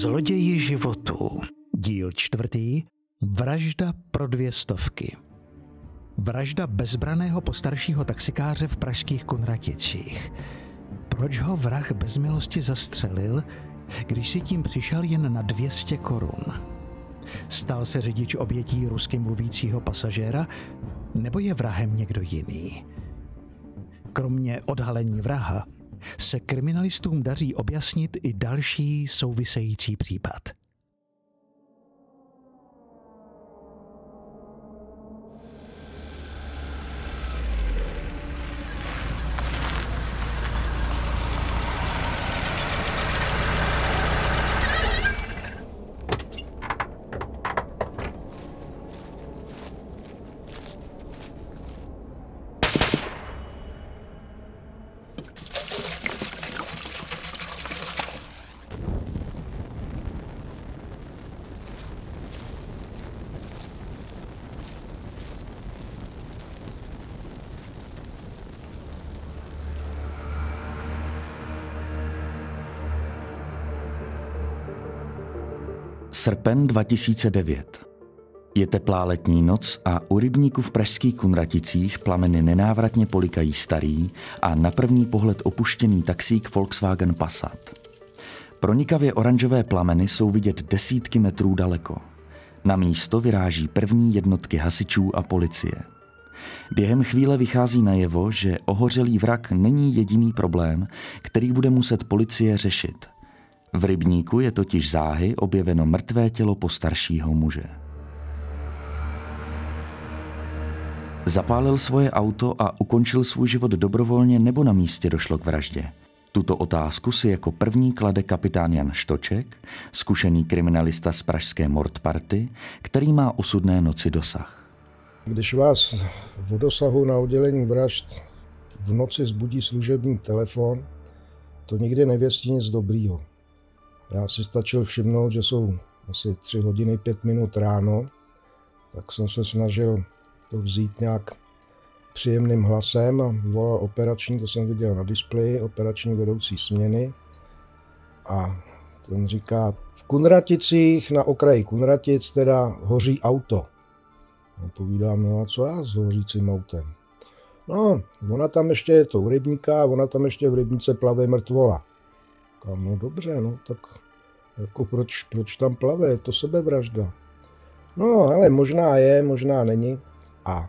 Zloději životů. Díl čtvrtý. Vražda pro dvě stovky. Vražda bezbraného postaršího taxikáře v pražských Kunraticích. Proč ho vrah bez milosti zastřelil, když si tím přišel jen na 200 korun? Stal se řidič obětí rusky mluvícího pasažéra, nebo je vrahem někdo jiný? Kromě odhalení vraha se kriminalistům daří objasnit i další související případ. Srpen 2009. Je teplá letní noc a u rybníku v pražských Kunraticích plameny nenávratně polikají starý a na první pohled opuštěný taxík Volkswagen Passat. Pronikavě oranžové plameny jsou vidět desítky metrů daleko. Na místo vyráží první jednotky hasičů a policie. Během chvíle vychází najevo, že ohořelý vrak není jediný problém, který bude muset policie řešit – v rybníku je totiž záhy objeveno mrtvé tělo postaršího muže. Zapálil svoje auto a ukončil svůj život dobrovolně nebo na místě došlo k vraždě. Tuto otázku si jako první klade kapitán Jan Štoček, zkušený kriminalista z pražské Mordparty, který má osudné noci dosah. Když vás v dosahu na oddělení vražd v noci zbudí služební telefon, to nikdy nevěstí nic dobrýho. Já si stačil všimnout, že jsou asi 3 hodiny 5 minut ráno, tak jsem se snažil to vzít nějak příjemným hlasem a volal operační, to jsem viděl na displeji, operační vedoucí směny. A ten říká, v Kunraticích, na okraji Kunratic, teda hoří auto. A povídám, no a co já s hořícím autem? No, ona tam ještě je to u rybníka, ona tam ještě v rybnice plave mrtvola. Říkám, no dobře, no tak jako proč, proč tam plave, je to sebevražda. No, ale možná je, možná není. A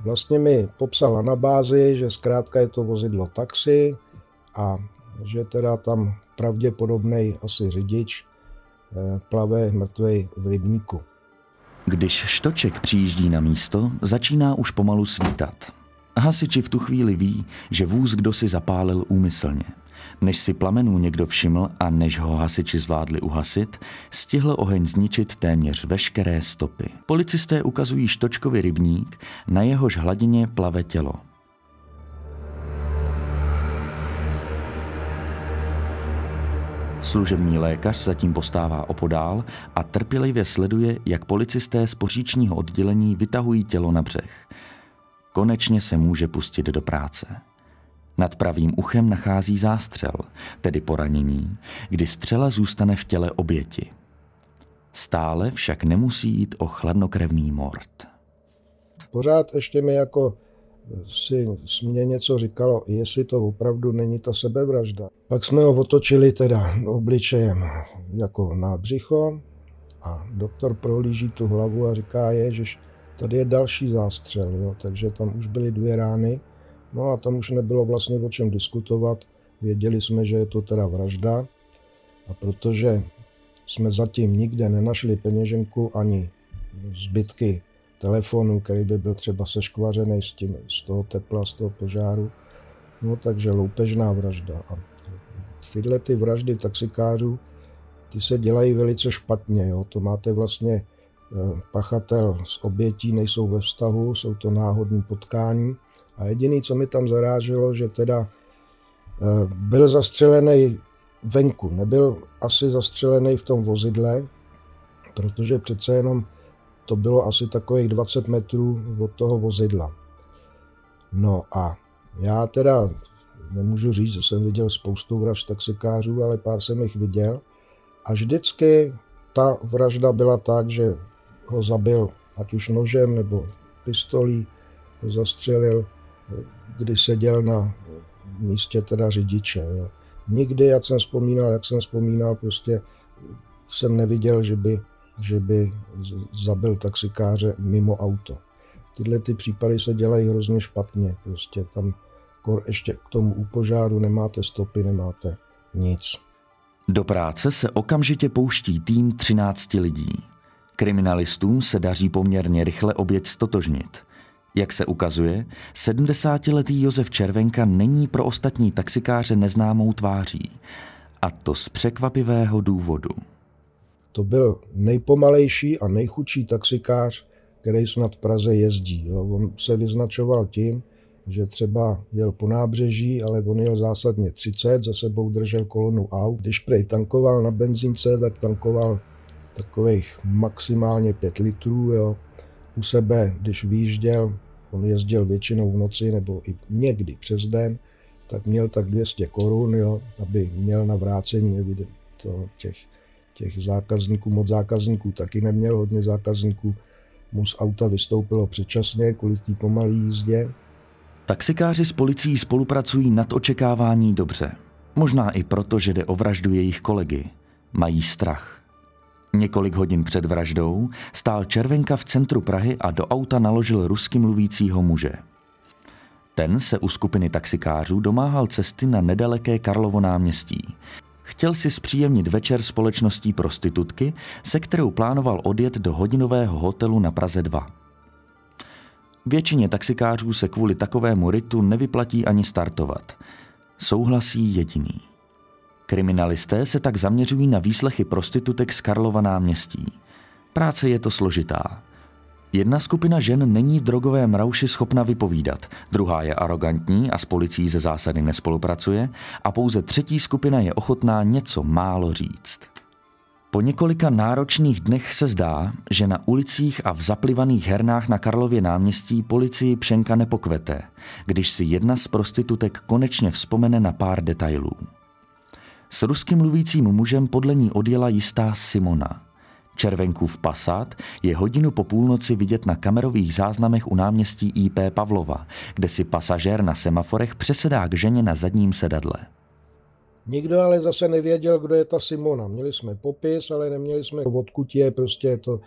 vlastně mi popsala na bázi, že zkrátka je to vozidlo taxi a že teda tam pravděpodobný asi řidič eh, plave mrtvej v rybníku. Když Štoček přijíždí na místo, začíná už pomalu svítat. Hasiči v tu chvíli ví, že vůz kdo si zapálil úmyslně. Než si plamenů někdo všiml a než ho hasiči zvládli uhasit, stihl oheň zničit téměř veškeré stopy. Policisté ukazují štočkový rybník, na jehož hladině plave tělo. Služební lékař zatím postává opodál a trpělivě sleduje, jak policisté z poříčního oddělení vytahují tělo na břeh. Konečně se může pustit do práce. Nad pravým uchem nachází zástřel, tedy poranění, kdy střela zůstane v těle oběti. Stále však nemusí jít o chladnokrevný mord. Pořád ještě mi jako si mě něco říkalo, jestli to opravdu není ta sebevražda. Pak jsme ho otočili teda obličejem jako na břicho a doktor prohlíží tu hlavu a říká, je, že tady je další zástřel, jo, takže tam už byly dvě rány No a tam už nebylo vlastně o čem diskutovat. Věděli jsme, že je to teda vražda. A protože jsme zatím nikde nenašli peněženku ani zbytky telefonu, který by byl třeba seškvařený z, tím, z toho tepla, z toho požáru, no takže loupežná vražda. A tyhle ty vraždy taxikářů, ty se dělají velice špatně. Jo. To máte vlastně eh, pachatel s obětí, nejsou ve vztahu, jsou to náhodní potkání. A jediný, co mi tam zaráželo, že teda eh, byl zastřelený venku, nebyl asi zastřelený v tom vozidle, protože přece jenom to bylo asi takových 20 metrů od toho vozidla. No a já teda nemůžu říct, že jsem viděl spoustu vražd taxikářů, ale pár jsem jich viděl. A vždycky ta vražda byla tak, že ho zabil ať už nožem nebo pistolí, ho zastřelil, kdy seděl na místě teda řidiče. Jo. Nikdy, jak jsem vzpomínal, jak jsem vzpomínal, prostě jsem neviděl, že by, že by zabil taxikáře mimo auto. Tyhle ty případy se dělají hrozně špatně. Prostě tam ještě k tomu u požáru nemáte stopy, nemáte nic. Do práce se okamžitě pouští tým 13 lidí. Kriminalistům se daří poměrně rychle oběť stotožnit. Jak se ukazuje, 70-letý Josef Červenka není pro ostatní taxikáře neznámou tváří. A to z překvapivého důvodu. To byl nejpomalejší a nejchudší taxikář, který snad v Praze jezdí. Jo. On se vyznačoval tím, že třeba jel po nábřeží, ale on jel zásadně 30, za sebou držel kolonu aut. Když prej tankoval na benzínce, tak tankoval takových maximálně 5 litrů. Jo. U sebe, když vyjížděl, on jezdil většinou v noci nebo i někdy přes den, tak měl tak 200 korun, jo, aby měl na vrácení to, těch, těch zákazníků, moc zákazníků taky neměl, hodně zákazníků mu z auta vystoupilo předčasně kvůli té pomalé jízdě. Taxikáři s policií spolupracují nad očekávání dobře. Možná i proto, že jde o vraždu jejich kolegy. Mají strach. Několik hodin před vraždou stál Červenka v centru Prahy a do auta naložil rusky mluvícího muže. Ten se u skupiny taxikářů domáhal cesty na nedaleké Karlovo náměstí. Chtěl si zpříjemnit večer společností prostitutky, se kterou plánoval odjet do hodinového hotelu na Praze 2. Většině taxikářů se kvůli takovému ritu nevyplatí ani startovat. Souhlasí jediný. Kriminalisté se tak zaměřují na výslechy prostitutek z Karlova náměstí. Práce je to složitá. Jedna skupina žen není v drogovém rauši schopna vypovídat, druhá je arrogantní a s policií ze zásady nespolupracuje a pouze třetí skupina je ochotná něco málo říct. Po několika náročných dnech se zdá, že na ulicích a v zaplivaných hernách na Karlově náměstí policii Pšenka nepokvete, když si jedna z prostitutek konečně vzpomene na pár detailů. S ruským mluvícím mužem podle ní odjela jistá Simona. Červenkův pasát je hodinu po půlnoci vidět na kamerových záznamech u náměstí IP Pavlova, kde si pasažér na semaforech přesedá k ženě na zadním sedadle. Nikdo ale zase nevěděl, kdo je ta Simona. Měli jsme popis, ale neměli jsme odkud je, prostě to,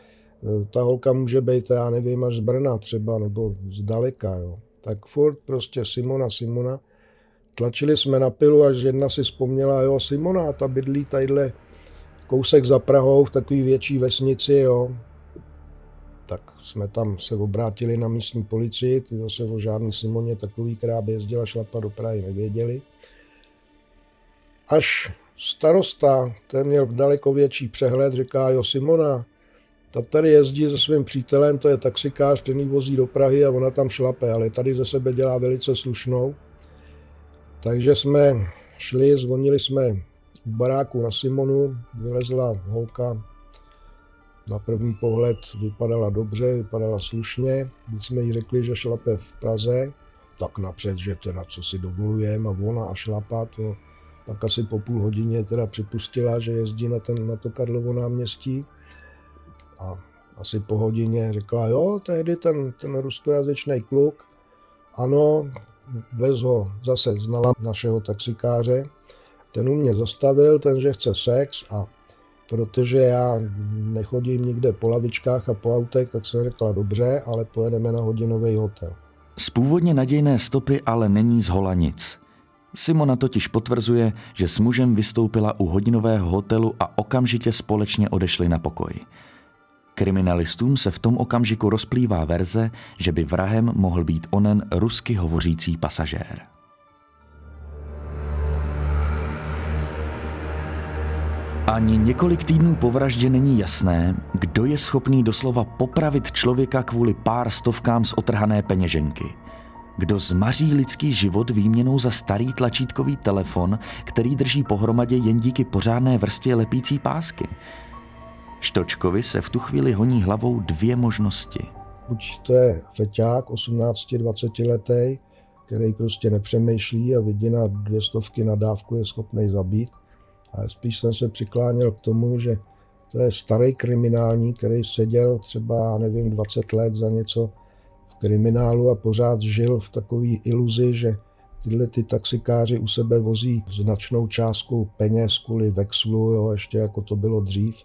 e, ta holka může být, já nevím, až z Brna třeba, nebo z daleka, jo. Tak furt prostě Simona, Simona. Tlačili jsme na pilu, až jedna si vzpomněla, jo, Simona, ta bydlí tadyhle kousek za Prahou v takové větší vesnici, jo. Tak jsme tam se obrátili na místní policii, ty zase o žádný Simoně takový, která by jezdila šlapat do Prahy, nevěděli. Až starosta, ten měl daleko větší přehled, říká, jo Simona, ta tady jezdí se svým přítelem, to je taxikář, ten vozí do Prahy a ona tam šlape, ale tady ze sebe dělá velice slušnou. Takže jsme šli, zvonili jsme u baráku na Simonu, vylezla holka, na první pohled vypadala dobře, vypadala slušně. Když jsme jí řekli, že šlape v Praze, tak napřed, že teda co si dovolujeme a ona a šlapa, to pak asi po půl hodině teda připustila, že jezdí na, ten, na to Karlovo náměstí. A asi po hodině řekla, jo, tehdy ten, ten ruskojazyčný kluk, ano, bez ho zase znala našeho taxikáře, ten u mě zastavil, ten, že chce sex a protože já nechodím nikde po lavičkách a po autech, tak jsem řekla dobře, ale pojedeme na hodinový hotel. Z původně nadějné stopy ale není zhola nic. Simona totiž potvrzuje, že s mužem vystoupila u hodinového hotelu a okamžitě společně odešli na pokoj. Kriminalistům se v tom okamžiku rozplývá verze, že by vrahem mohl být onen rusky hovořící pasažér. Ani několik týdnů po vraždě není jasné, kdo je schopný doslova popravit člověka kvůli pár stovkám z otrhané peněženky. Kdo zmaří lidský život výměnou za starý tlačítkový telefon, který drží pohromadě jen díky pořádné vrstě lepící pásky. Štočkovi se v tu chvíli honí hlavou dvě možnosti. Buď to je feťák 18-20 letý, který prostě nepřemýšlí a vidí na dvě stovky na dávku je schopný zabít, ale spíš jsem se přikláněl k tomu, že to je starý kriminální, který seděl třeba, nevím, 20 let za něco v kriminálu a pořád žil v takové iluzi, že tyhle ty taxikáři u sebe vozí značnou částku peněz kvůli vexlu, jo, ještě jako to bylo dřív.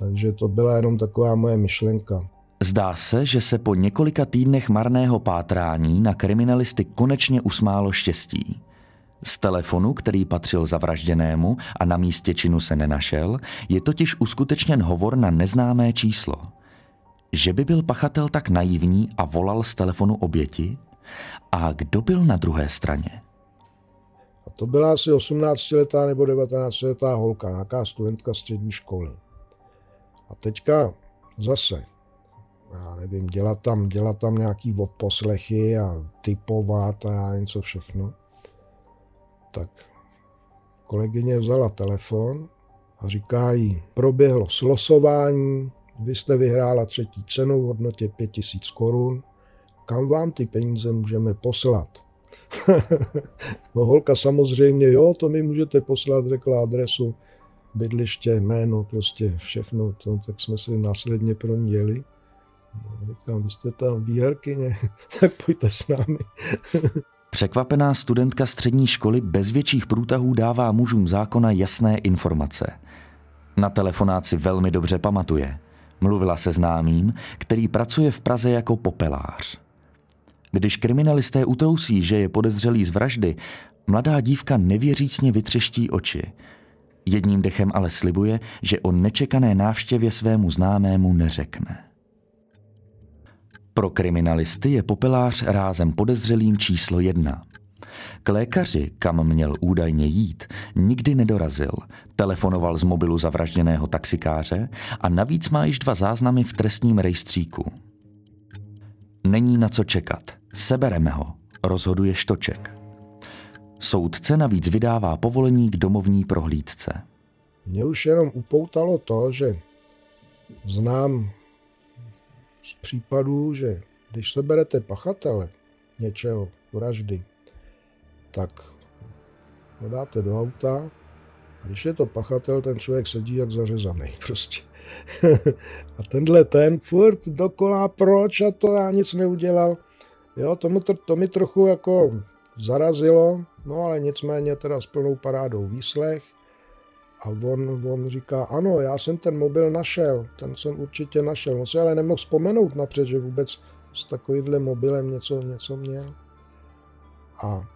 Takže to byla jenom taková moje myšlenka. Zdá se, že se po několika týdnech marného pátrání na kriminalisty konečně usmálo štěstí. Z telefonu, který patřil zavražděnému a na místě činu se nenašel, je totiž uskutečněn hovor na neznámé číslo. Že by byl pachatel tak naivní a volal z telefonu oběti? A kdo byl na druhé straně? A to byla asi 18-letá nebo 19-letá holka, nějaká studentka střední školy. A teďka zase, já nevím, dělat tam, dělat tam nějaký odposlechy a typovat a já něco všechno. Tak kolegyně vzala telefon a říká jí, proběhlo slosování, vy jste vyhrála třetí cenu v hodnotě 5000 korun, kam vám ty peníze můžeme poslat? no holka samozřejmě, jo, to mi můžete poslat, řekla adresu, bydliště, jméno, prostě všechno, to, tak jsme si následně pro ní jeli. No, říkám, vy jste tam výherkyně, tak pojďte s námi. Překvapená studentka střední školy bez větších průtahů dává mužům zákona jasné informace. Na telefonát si velmi dobře pamatuje. Mluvila se známým, který pracuje v Praze jako popelář. Když kriminalisté utrousí, že je podezřelý z vraždy, mladá dívka nevěřícně vytřeští oči. Jedním dechem ale slibuje, že o nečekané návštěvě svému známému neřekne. Pro kriminalisty je popelář rázem podezřelým číslo jedna. K lékaři, kam měl údajně jít, nikdy nedorazil. Telefonoval z mobilu zavražděného taxikáře a navíc má již dva záznamy v trestním rejstříku. Není na co čekat. Sebereme ho, rozhoduje Štoček. Soudce navíc vydává povolení k domovní prohlídce. Mě už jenom upoutalo to, že znám z případů, že když se berete pachatele něčeho, vraždy, tak ho dáte do auta a když je to pachatel, ten člověk sedí jak zařezaný prostě. a tenhle ten furt dokola, proč a to já nic neudělal. Jo, to, to mi trochu jako zarazilo, no ale nicméně teda s plnou parádou výslech. A on, on říká, ano, já jsem ten mobil našel, ten jsem určitě našel. On se ale nemohl vzpomenout napřed, že vůbec s takovýmhle mobilem něco, něco měl. A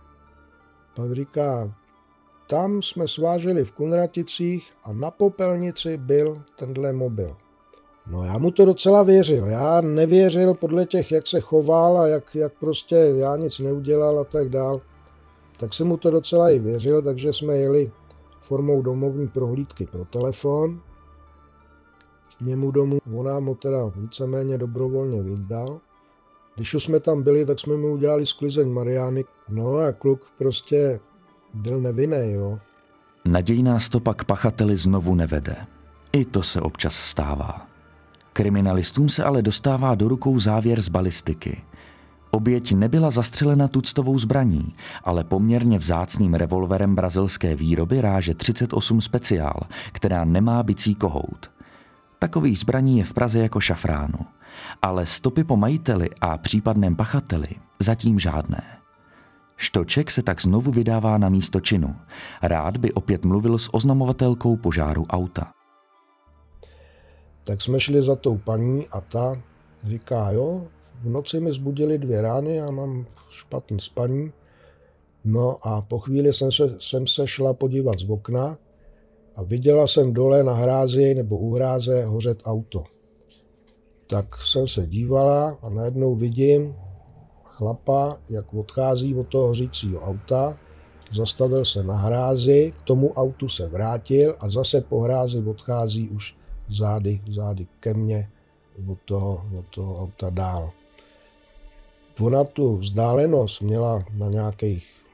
pak říká, tam jsme sváželi v Kunraticích a na popelnici byl tenhle mobil. No já mu to docela věřil. Já nevěřil podle těch, jak se choval a jak, jak prostě já nic neudělal a tak dál. Tak jsem mu to docela i věřil, takže jsme jeli formou domovní prohlídky pro telefon. K němu domů on nám ho teda víceméně dobrovolně vydal. Když už jsme tam byli, tak jsme mu udělali sklizeň Mariány. No a kluk prostě byl nevinný, jo. Nadějná stopa k pachateli znovu nevede. I to se občas stává. Kriminalistům se ale dostává do rukou závěr z balistiky – Oběť nebyla zastřelena tuctovou zbraní, ale poměrně vzácným revolverem brazilské výroby ráže 38 speciál, která nemá bicí kohout. Takových zbraní je v Praze jako šafránu, ale stopy po majiteli a případném pachateli zatím žádné. Štoček se tak znovu vydává na místo činu. Rád by opět mluvil s oznamovatelkou požáru auta. Tak jsme šli za tou paní a ta říká, jo, v noci mi zbudili dvě rány a mám špatný spaní. No a po chvíli jsem se, jsem se šla podívat z okna a viděla jsem dole na hrázi nebo u hráze hořet auto. Tak jsem se dívala a najednou vidím chlapa, jak odchází od toho hořícího auta zastavil se na hrázi, k tomu autu se vrátil a zase po hrázi odchází už zády, zády ke mně od toho, od toho auta dál. Ona tu vzdálenost měla na nějakých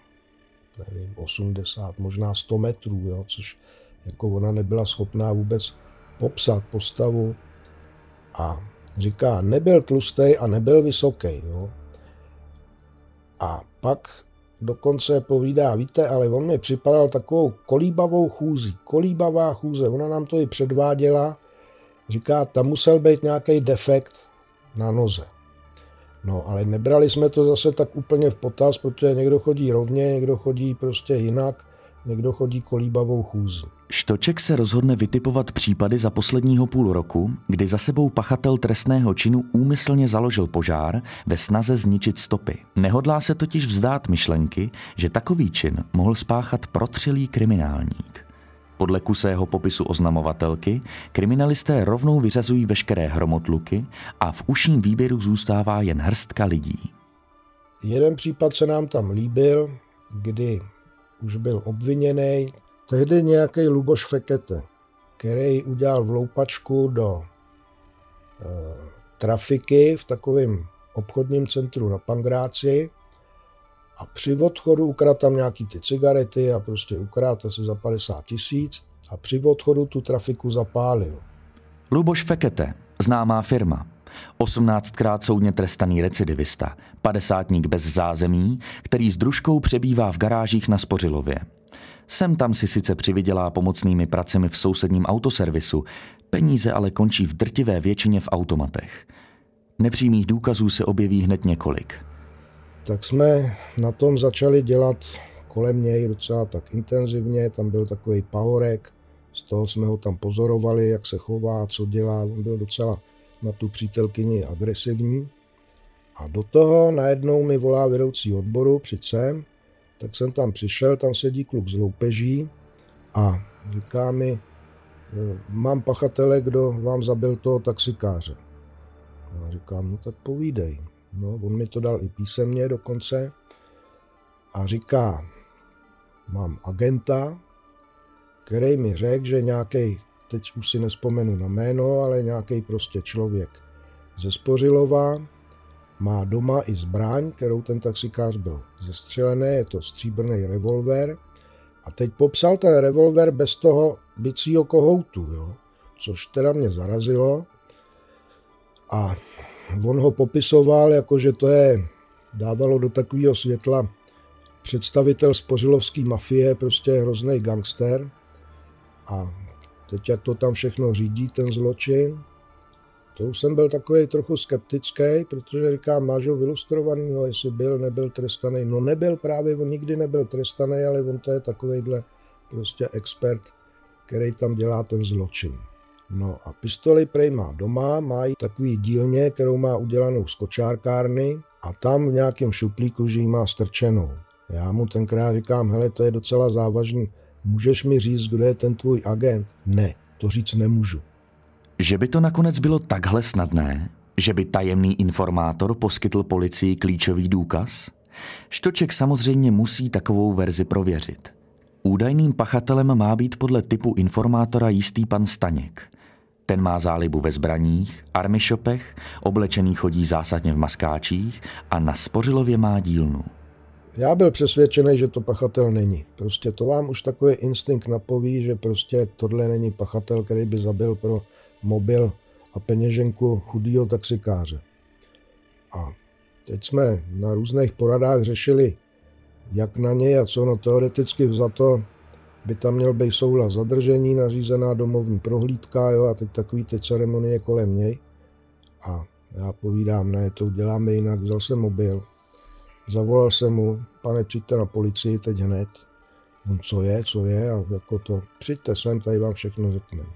nevím, 80, možná 100 metrů, jo, což jako ona nebyla schopná vůbec popsat postavu a říká, nebyl tlustý a nebyl vysoký. Jo. A pak dokonce povídá, víte, ale on mi připadal takovou kolíbavou chůzí. Kolíbavá chůze, ona nám to i předváděla. Říká, tam musel být nějaký defekt na noze. No, ale nebrali jsme to zase tak úplně v potaz, protože někdo chodí rovně, někdo chodí prostě jinak, někdo chodí kolíbavou chůzí. Štoček se rozhodne vytipovat případy za posledního půl roku, kdy za sebou pachatel trestného činu úmyslně založil požár ve snaze zničit stopy. Nehodlá se totiž vzdát myšlenky, že takový čin mohl spáchat protřelý kriminálník. Podle kusého popisu oznamovatelky kriminalisté rovnou vyřazují veškeré hromotluky a v uším výběru zůstává jen hrstka lidí. Jeden případ se nám tam líbil, kdy už byl obviněný tehdy nějaký Luboš Fekete, který udělal vloupačku do e, trafiky v takovém obchodním centru na Pangráci a při odchodu ukradl tam nějaký ty cigarety a prostě ukradl asi za 50 tisíc a při odchodu tu trafiku zapálil. Luboš Fekete, známá firma, 18krát soudně trestaný recidivista, padesátník bez zázemí, který s družkou přebývá v garážích na Spořilově. Sem tam si sice přivydělá pomocnými pracemi v sousedním autoservisu, peníze ale končí v drtivé většině v automatech. Nepřímých důkazů se objeví hned několik. Tak jsme na tom začali dělat kolem něj docela tak intenzivně, tam byl takový pahorek, z toho jsme ho tam pozorovali, jak se chová, co dělá, on byl docela na tu přítelkyni agresivní. A do toho najednou mi volá vedoucí odboru, přijď sem, tak jsem tam přišel, tam sedí kluk z loupeží a říká mi, mám pachatele, kdo vám zabil toho taxikáře. Já říkám, no tak povídej. No, on mi to dal i písemně dokonce a říká, mám agenta, který mi řekl, že nějaký, teď už si nespomenu na jméno, ale nějaký prostě člověk ze Spořilova má doma i zbraň, kterou ten taxikář byl zestřelený, je to stříbrný revolver. A teď popsal ten revolver bez toho bicího kohoutu, jo? což teda mě zarazilo. A on ho popisoval jako, že to je, dávalo do takového světla představitel spořilovské mafie, prostě hrozný gangster. A teď jak to tam všechno řídí, ten zločin, to už jsem byl takový trochu skeptický, protože říkám, máš ho vylustrovanýho, jestli byl, nebyl trestaný. No nebyl právě, on nikdy nebyl trestaný, ale on to je takovýhle prostě expert, který tam dělá ten zločin. No a pistoli prej má doma, má i takový dílně, kterou má udělanou z kočárkárny a tam v nějakém šuplíku, že ji má strčenou. Já mu tenkrát říkám, hele, to je docela závažný, můžeš mi říct, kdo je ten tvůj agent? Ne, to říct nemůžu. Že by to nakonec bylo takhle snadné? Že by tajemný informátor poskytl policii klíčový důkaz? Štoček samozřejmě musí takovou verzi prověřit. Údajným pachatelem má být podle typu informátora jistý pan Staněk. Ten má zálibu ve zbraních, armišopech, oblečený chodí zásadně v maskáčích a na Spořilově má dílnu. Já byl přesvědčený, že to pachatel není. Prostě to vám už takový instinkt napoví, že prostě tohle není pachatel, který by zabil pro mobil a peněženku chudýho taxikáře. A teď jsme na různých poradách řešili, jak na něj a co, no teoreticky za to by tam měl být souhlas zadržení, nařízená domovní prohlídka, jo, a teď takový ty ceremonie kolem něj. A já povídám, ne, to uděláme jinak, vzal jsem mobil, zavolal jsem mu, pane, přijďte na policii teď hned. On, co je, co je, a jako to, přijďte sem, tady vám všechno řekneme.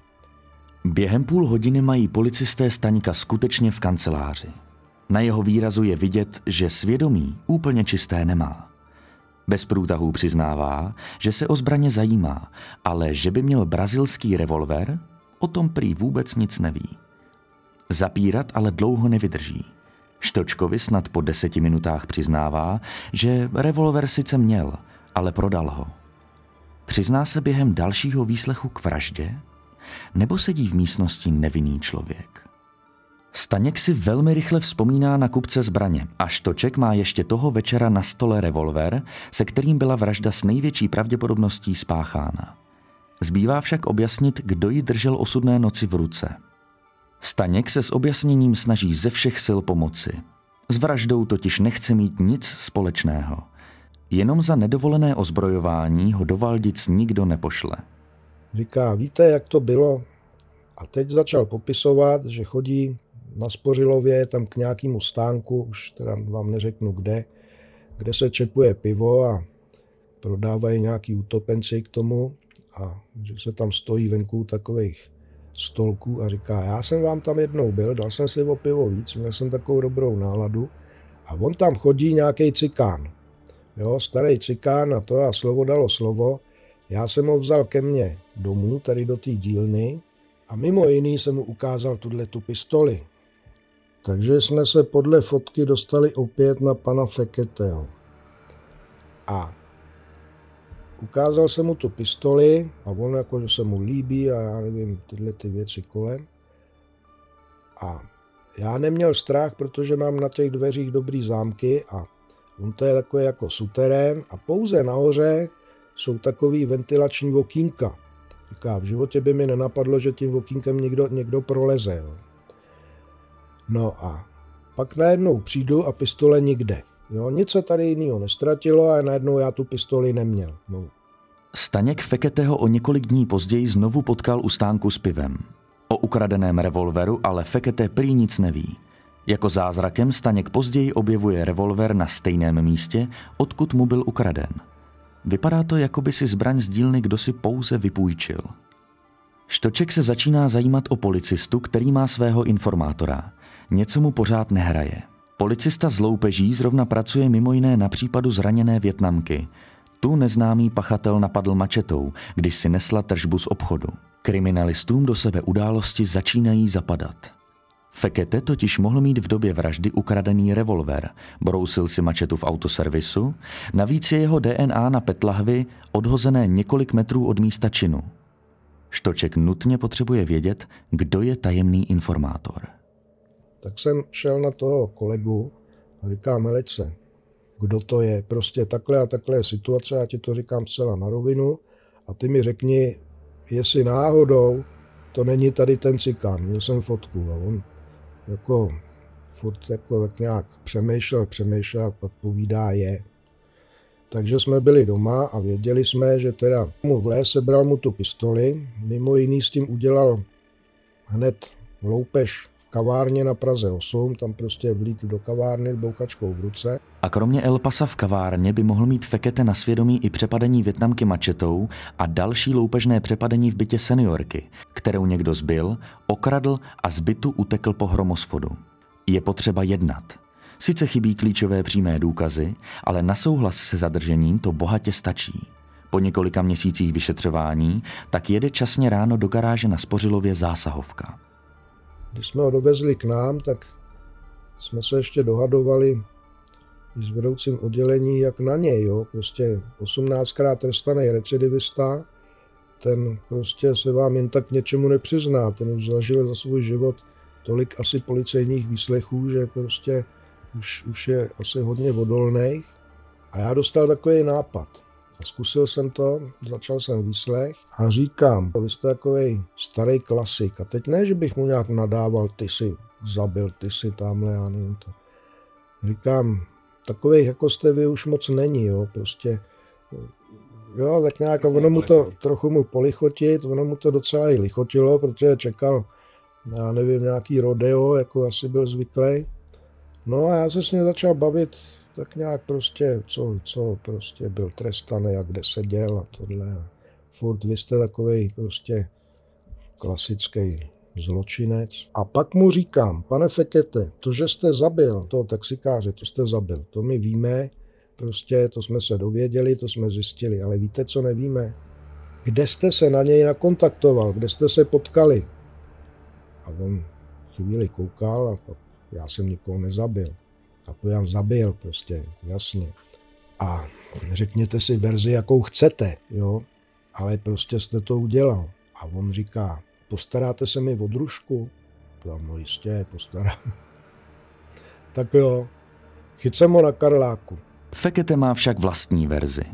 Během půl hodiny mají policisté Staňka skutečně v kanceláři. Na jeho výrazu je vidět, že svědomí úplně čisté nemá. Bez průtahů přiznává, že se o zbraně zajímá, ale že by měl brazilský revolver, o tom prý vůbec nic neví. Zapírat ale dlouho nevydrží. Štočkovi snad po deseti minutách přiznává, že revolver sice měl, ale prodal ho. Přizná se během dalšího výslechu k vraždě? Nebo sedí v místnosti nevinný člověk? Staněk si velmi rychle vzpomíná na kupce zbraně a Štoček má ještě toho večera na stole revolver, se kterým byla vražda s největší pravděpodobností spáchána. Zbývá však objasnit, kdo ji držel osudné noci v ruce. Staněk se s objasněním snaží ze všech sil pomoci. S vraždou totiž nechce mít nic společného. Jenom za nedovolené ozbrojování ho do Valdic nikdo nepošle. Říká, víte, jak to bylo? A teď začal popisovat, že chodí na Spořilově tam k nějakému stánku, už teda vám neřeknu kde, kde se čepuje pivo a prodávají nějaký utopenci k tomu a že se tam stojí venku takových stolků a říká, já jsem vám tam jednou byl, dal jsem si o pivo víc, měl jsem takovou dobrou náladu a on tam chodí nějaký cikán. Jo, starý cikán a to a slovo dalo slovo. Já jsem ho vzal ke mně domů, tady do té dílny a mimo jiný jsem mu ukázal tuhle tu pistoli. Takže jsme se podle fotky dostali opět na pana Feketeho. A ukázal jsem mu tu pistoli a on jako, že se mu líbí a já nevím, tyhle ty věci kolem. A já neměl strach, protože mám na těch dveřích dobrý zámky a on to je takový jako suterén a pouze nahoře jsou takový ventilační okýnka. Říká, v životě by mi nenapadlo, že tím okýnkem někdo, někdo proleze. Jo. No a pak najednou přijdu a pistole nikde. Jo, nic se tady jiného nestratilo a najednou já tu pistoli neměl. No. Staněk Feketeho o několik dní později znovu potkal u stánku s pivem. O ukradeném revolveru ale Fekete prý nic neví. Jako zázrakem Staněk později objevuje revolver na stejném místě, odkud mu byl ukraden. Vypadá to, jako by si zbraň z dílny kdosi pouze vypůjčil. Štoček se začíná zajímat o policistu, který má svého informátora. Něco mu pořád nehraje. Policista z Loupeží zrovna pracuje mimo jiné na případu zraněné Větnamky. Tu neznámý pachatel napadl mačetou, když si nesla tržbu z obchodu. Kriminalistům do sebe události začínají zapadat. Fekete totiž mohl mít v době vraždy ukradený revolver, brousil si mačetu v autoservisu, navíc je jeho DNA na petlahvi odhozené několik metrů od místa činu. Štoček nutně potřebuje vědět, kdo je tajemný informátor. Tak jsem šel na toho kolegu a říkám, Melice, kdo to je, prostě takhle a takhle je situace, já ti to říkám zcela na rovinu a ty mi řekni, jestli náhodou to není tady ten cikán, měl jsem fotku a on jako furt jako tak nějak přemýšlel, přemýšlel a pak povídá je. Takže jsme byli doma a věděli jsme, že teda mu vlé sebral mu tu pistoli, mimo jiný s tím udělal hned loupež v kavárně na Praze 8, tam prostě vlít do kavárny s bouchačkou v ruce. A kromě El Pasa v kavárně by mohl mít Fekete na svědomí i přepadení Větnamky mačetou a další loupežné přepadení v bytě seniorky, kterou někdo zbyl, okradl a z bytu utekl po hromosfodu. Je potřeba jednat – Sice chybí klíčové přímé důkazy, ale na souhlas se zadržením to bohatě stačí. Po několika měsících vyšetřování tak jede časně ráno do garáže na Spořilově zásahovka. Když jsme ho dovezli k nám, tak jsme se ještě dohadovali s vedoucím oddělení, jak na něj. Jo. Prostě 18krát trestaný recidivista, ten prostě se vám jen tak něčemu nepřizná. Ten už zažil za svůj život tolik asi policejních výslechů, že prostě už, už je asi hodně odolný. A já dostal takový nápad. Zkusil jsem to, začal jsem výslech a říkám, vy jste takový starý klasik. A teď ne, že bych mu nějak nadával, ty si zabil, ty si tamhle, já nevím to. Říkám, takových jako jste vy už moc není, jo, prostě jo, tak nějak ono mu to trochu mu polichotit, ono mu to docela i lichotilo, protože čekal, já nevím, nějaký rodeo, jako asi byl zvyklý. No a já se s ním začal bavit tak nějak prostě, co, co prostě byl trestaný a kde seděl a tohle. Furt vy jste takový prostě klasický zločinec. A pak mu říkám, pane Fekete, to, že jste zabil toho taxikáře, to jste zabil, to my víme, prostě to jsme se dověděli, to jsme zjistili, ale víte, co nevíme? Kde jste se na něj nakontaktoval, kde jste se potkali? A on chvíli koukal a pak já jsem nikoho nezabil. Já zabil prostě, jasně. A řekněte si verzi, jakou chcete, jo, ale prostě jste to udělal. A on říká, postaráte se mi o družku? To no jistě, postarám. tak jo, chyt jsem ho na Karláku. Fekete má však vlastní verzi.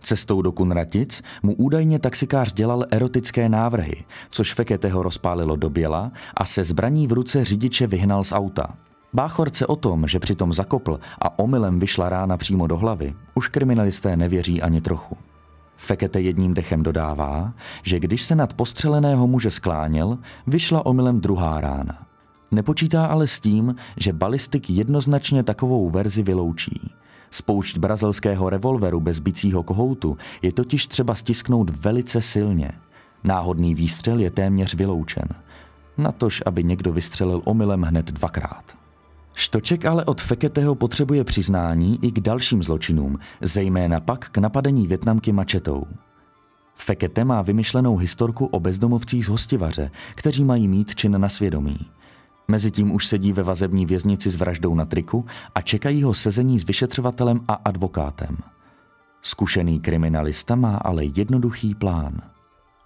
Cestou do Kunratic mu údajně taxikář dělal erotické návrhy, což Feketeho rozpálilo do běla a se zbraní v ruce řidiče vyhnal z auta. Báchorce o tom, že přitom zakopl a omylem vyšla rána přímo do hlavy, už kriminalisté nevěří ani trochu. Fekete jedním dechem dodává, že když se nad postřeleného muže skláněl, vyšla omylem druhá rána. Nepočítá ale s tím, že balistik jednoznačně takovou verzi vyloučí. Spoušť brazilského revolveru bez bicího kohoutu je totiž třeba stisknout velice silně. Náhodný výstřel je téměř vyloučen. Natož, aby někdo vystřelil omylem hned dvakrát. Štoček ale od Feketeho potřebuje přiznání i k dalším zločinům, zejména pak k napadení Větnamky mačetou. Fekete má vymyšlenou historku o bezdomovcích z hostivaře, kteří mají mít čin na svědomí. Mezitím už sedí ve vazební věznici s vraždou na triku a čekají ho sezení s vyšetřovatelem a advokátem. Zkušený kriminalista má ale jednoduchý plán.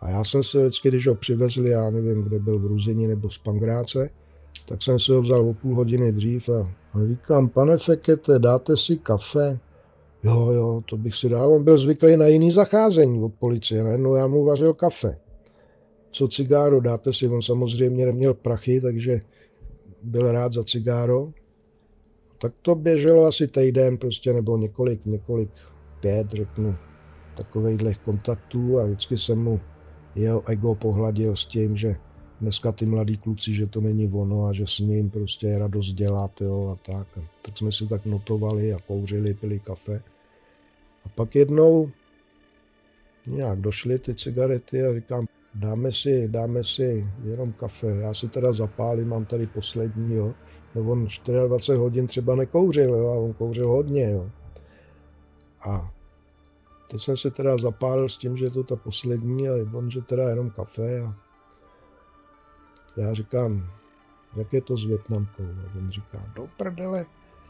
A já jsem se vždycky, když ho přivezli, já nevím, kde byl v Ruzini nebo z Pangráce, tak jsem si ho vzal o půl hodiny dřív a, a říkám, pane Fekete, dáte si kafe? Jo, jo, to bych si dal. On byl zvyklý na jiný zacházení od policie. Najednou já mu vařil kafe. Co cigáro, dáte si? On samozřejmě neměl prachy, takže byl rád za cigáro. Tak to běželo asi týden prostě, nebo několik, několik, pět, řeknu, takových kontaktů a vždycky jsem mu jeho ego pohladil s tím, že dneska ty mladí kluci, že to není ono a že s ním prostě je radost dělat jo, a tak. Tak jsme si tak notovali a kouřili, pili kafe. A pak jednou nějak došly ty cigarety a říkám, dáme si, dáme si jenom kafe. Já si teda zapálím, mám tady poslední, jo. No on 24 hodin třeba nekouřil, jo, a on kouřil hodně, jo. A teď jsem si teda zapálil s tím, že je to ta poslední a on, že teda jenom kafe a já říkám, jak je to s Větnamkou? A on říká, do prdele,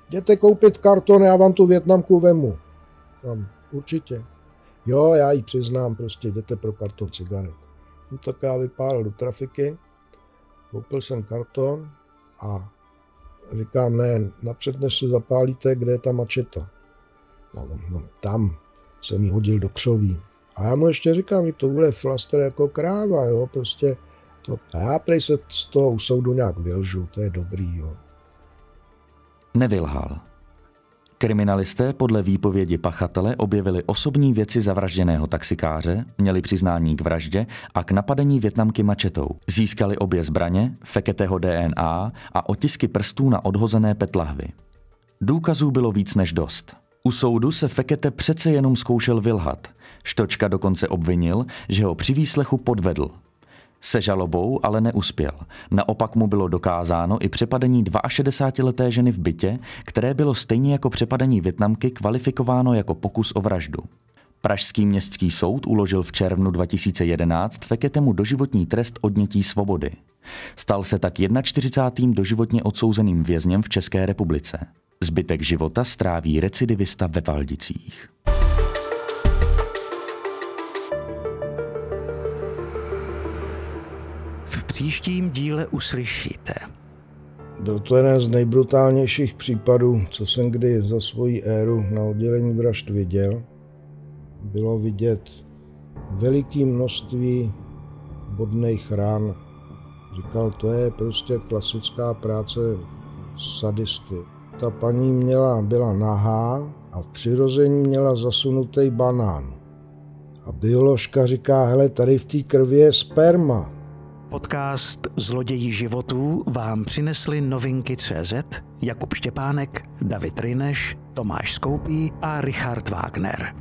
jděte koupit karton, já vám tu Větnamku vemu. Tam, určitě. Jo, já ji přiznám, prostě jděte pro karton cigaret. No tak já vypálil do trafiky, koupil jsem karton a říkám, ne, napřed než si zapálíte, kde je ta mačeta. No, no, tam jsem ji hodil do křoví. A já mu ještě říkám, že to bude flaster jako kráva, jo, prostě to, a já prej se z toho u soudu nějak vylžu, to je dobrý, jo. Nevylhal. Kriminalisté podle výpovědi pachatele objevili osobní věci zavražděného taxikáře, měli přiznání k vraždě a k napadení Větnamky mačetou. Získali obě zbraně, feketého DNA a otisky prstů na odhozené petlahvy. Důkazů bylo víc než dost. U soudu se Fekete přece jenom zkoušel vylhat. Štočka dokonce obvinil, že ho při výslechu podvedl. Se žalobou ale neuspěl. Naopak mu bylo dokázáno i přepadení 62-leté ženy v bytě, které bylo stejně jako přepadení Větnamky kvalifikováno jako pokus o vraždu. Pražský městský soud uložil v červnu 2011 Feketemu doživotní trest odnětí svobody. Stal se tak 41. doživotně odsouzeným vězněm v České republice. Zbytek života stráví recidivista ve Valdicích. Příštím díle uslyšíte. Byl to jeden z nejbrutálnějších případů, co jsem kdy za svoji éru na oddělení vražd viděl. Bylo vidět veliké množství bodných ran. Říkal, to je prostě klasická práce sadisty. Ta paní měla, byla nahá a v přirození měla zasunutý banán. A bioložka říká, hele, tady v té krvi je sperma. Podcast Zloději životů vám přinesli novinky CZ, Jakub Štěpánek, David Rineš, Tomáš Skoupí a Richard Wagner.